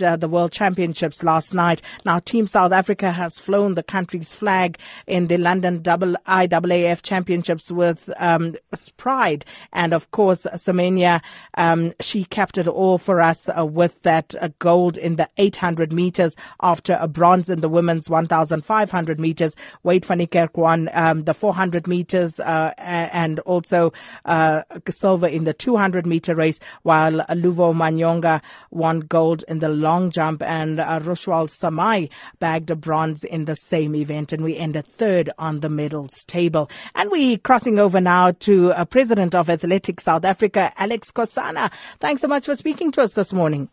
uh, the World Championships last night. Now, Team South Africa has flown the country's flag in the London double IAAF Championships with um, pride. And of course, Semenya, um, she capped it all for us uh, with that uh, gold in the 800 meters after a bronze in the women's 1,500 meters. Wayde van Niekerk won um, the 400 meters uh, and also uh, silver in the 200 meter race, while Luvo Manyonga won gold in the long jump, and uh, Ruswahl Samaai bagged a bronze in the same event, and we ended third on the medals table. And we crossing over now to uh, President of Athletics South Africa, Aleck Skhosana. Thanks so much for speaking to us this morning.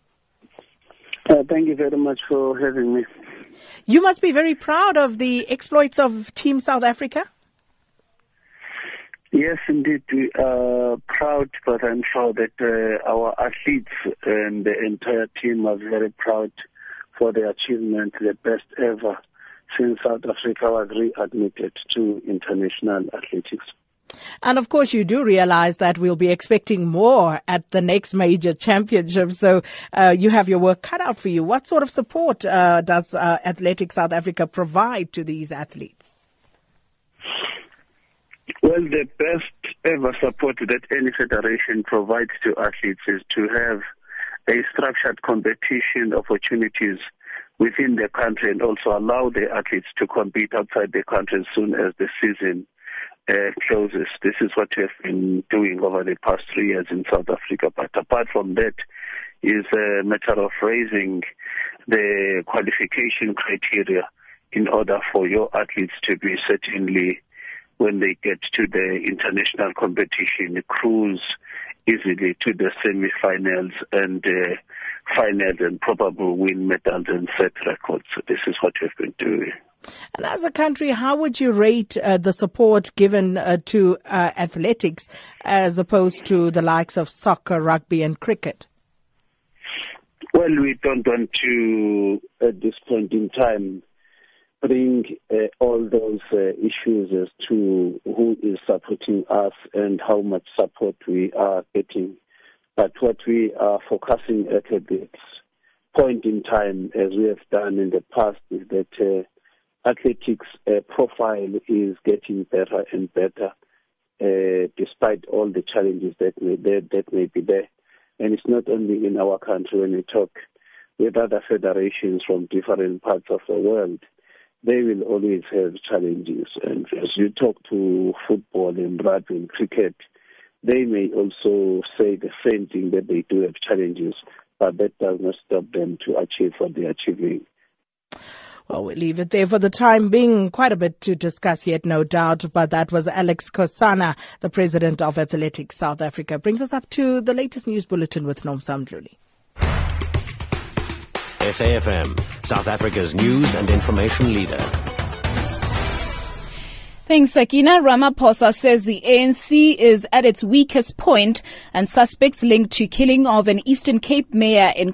Uh, thank you very much for having me. You must be very proud of the exploits of Team South Africa. Yes, indeed, we are proud, but I'm sure that uh, our athletes and the entire team are very proud for the achievement, the best ever since South Africa was readmitted to international athletics. And of course, you do realize that we'll be expecting more at the next major championship. So uh, you have your work cut out for you. What sort of support uh, does uh, Athletics South Africa provide to these athletes? Well, the best ever support that any federation provides to athletes is to have a structured competition opportunities within the country and also allow the athletes to compete outside the country as soon as the season uh, closes. This is what we have been doing over the past three years in South Africa. But apart from that, is a matter of raising the qualification criteria in order for your athletes to be certainly when they get to the international competition, cruise easily to the semi-finals and uh, finals and probably win medals and set records. So this is what we've been doing. And as a country, how would you rate uh, the support given uh, to uh, athletics as opposed to the likes of soccer, rugby, and cricket? Well, we don't want to, at this point in time, bring uh, all those uh, issues as to who is supporting us and how much support we are getting. But what we are focusing at this point in time, as we have done in the past, is that uh, athletics uh, profile is getting better and better, uh, despite all the challenges that may, that may be there. And it's not only in our country when we talk with other federations from different parts of the world they will always have challenges. And as you talk to football and rugby and cricket, they may also say the same thing that they do have challenges, but that does not stop them to achieve what they're achieving. Well, we'll leave it there for the time being. Quite a bit to discuss yet, no doubt. But that was Aleck Skhosana, the president of Athletics South Africa. Brings us up to the latest news bulletin with Nomsam Druli. SAFM, South Africa's news and information leader. Thanks, Sakina. Ramaphosa says the ANC is at its weakest point and suspects linked to killing of an Eastern Cape mayor in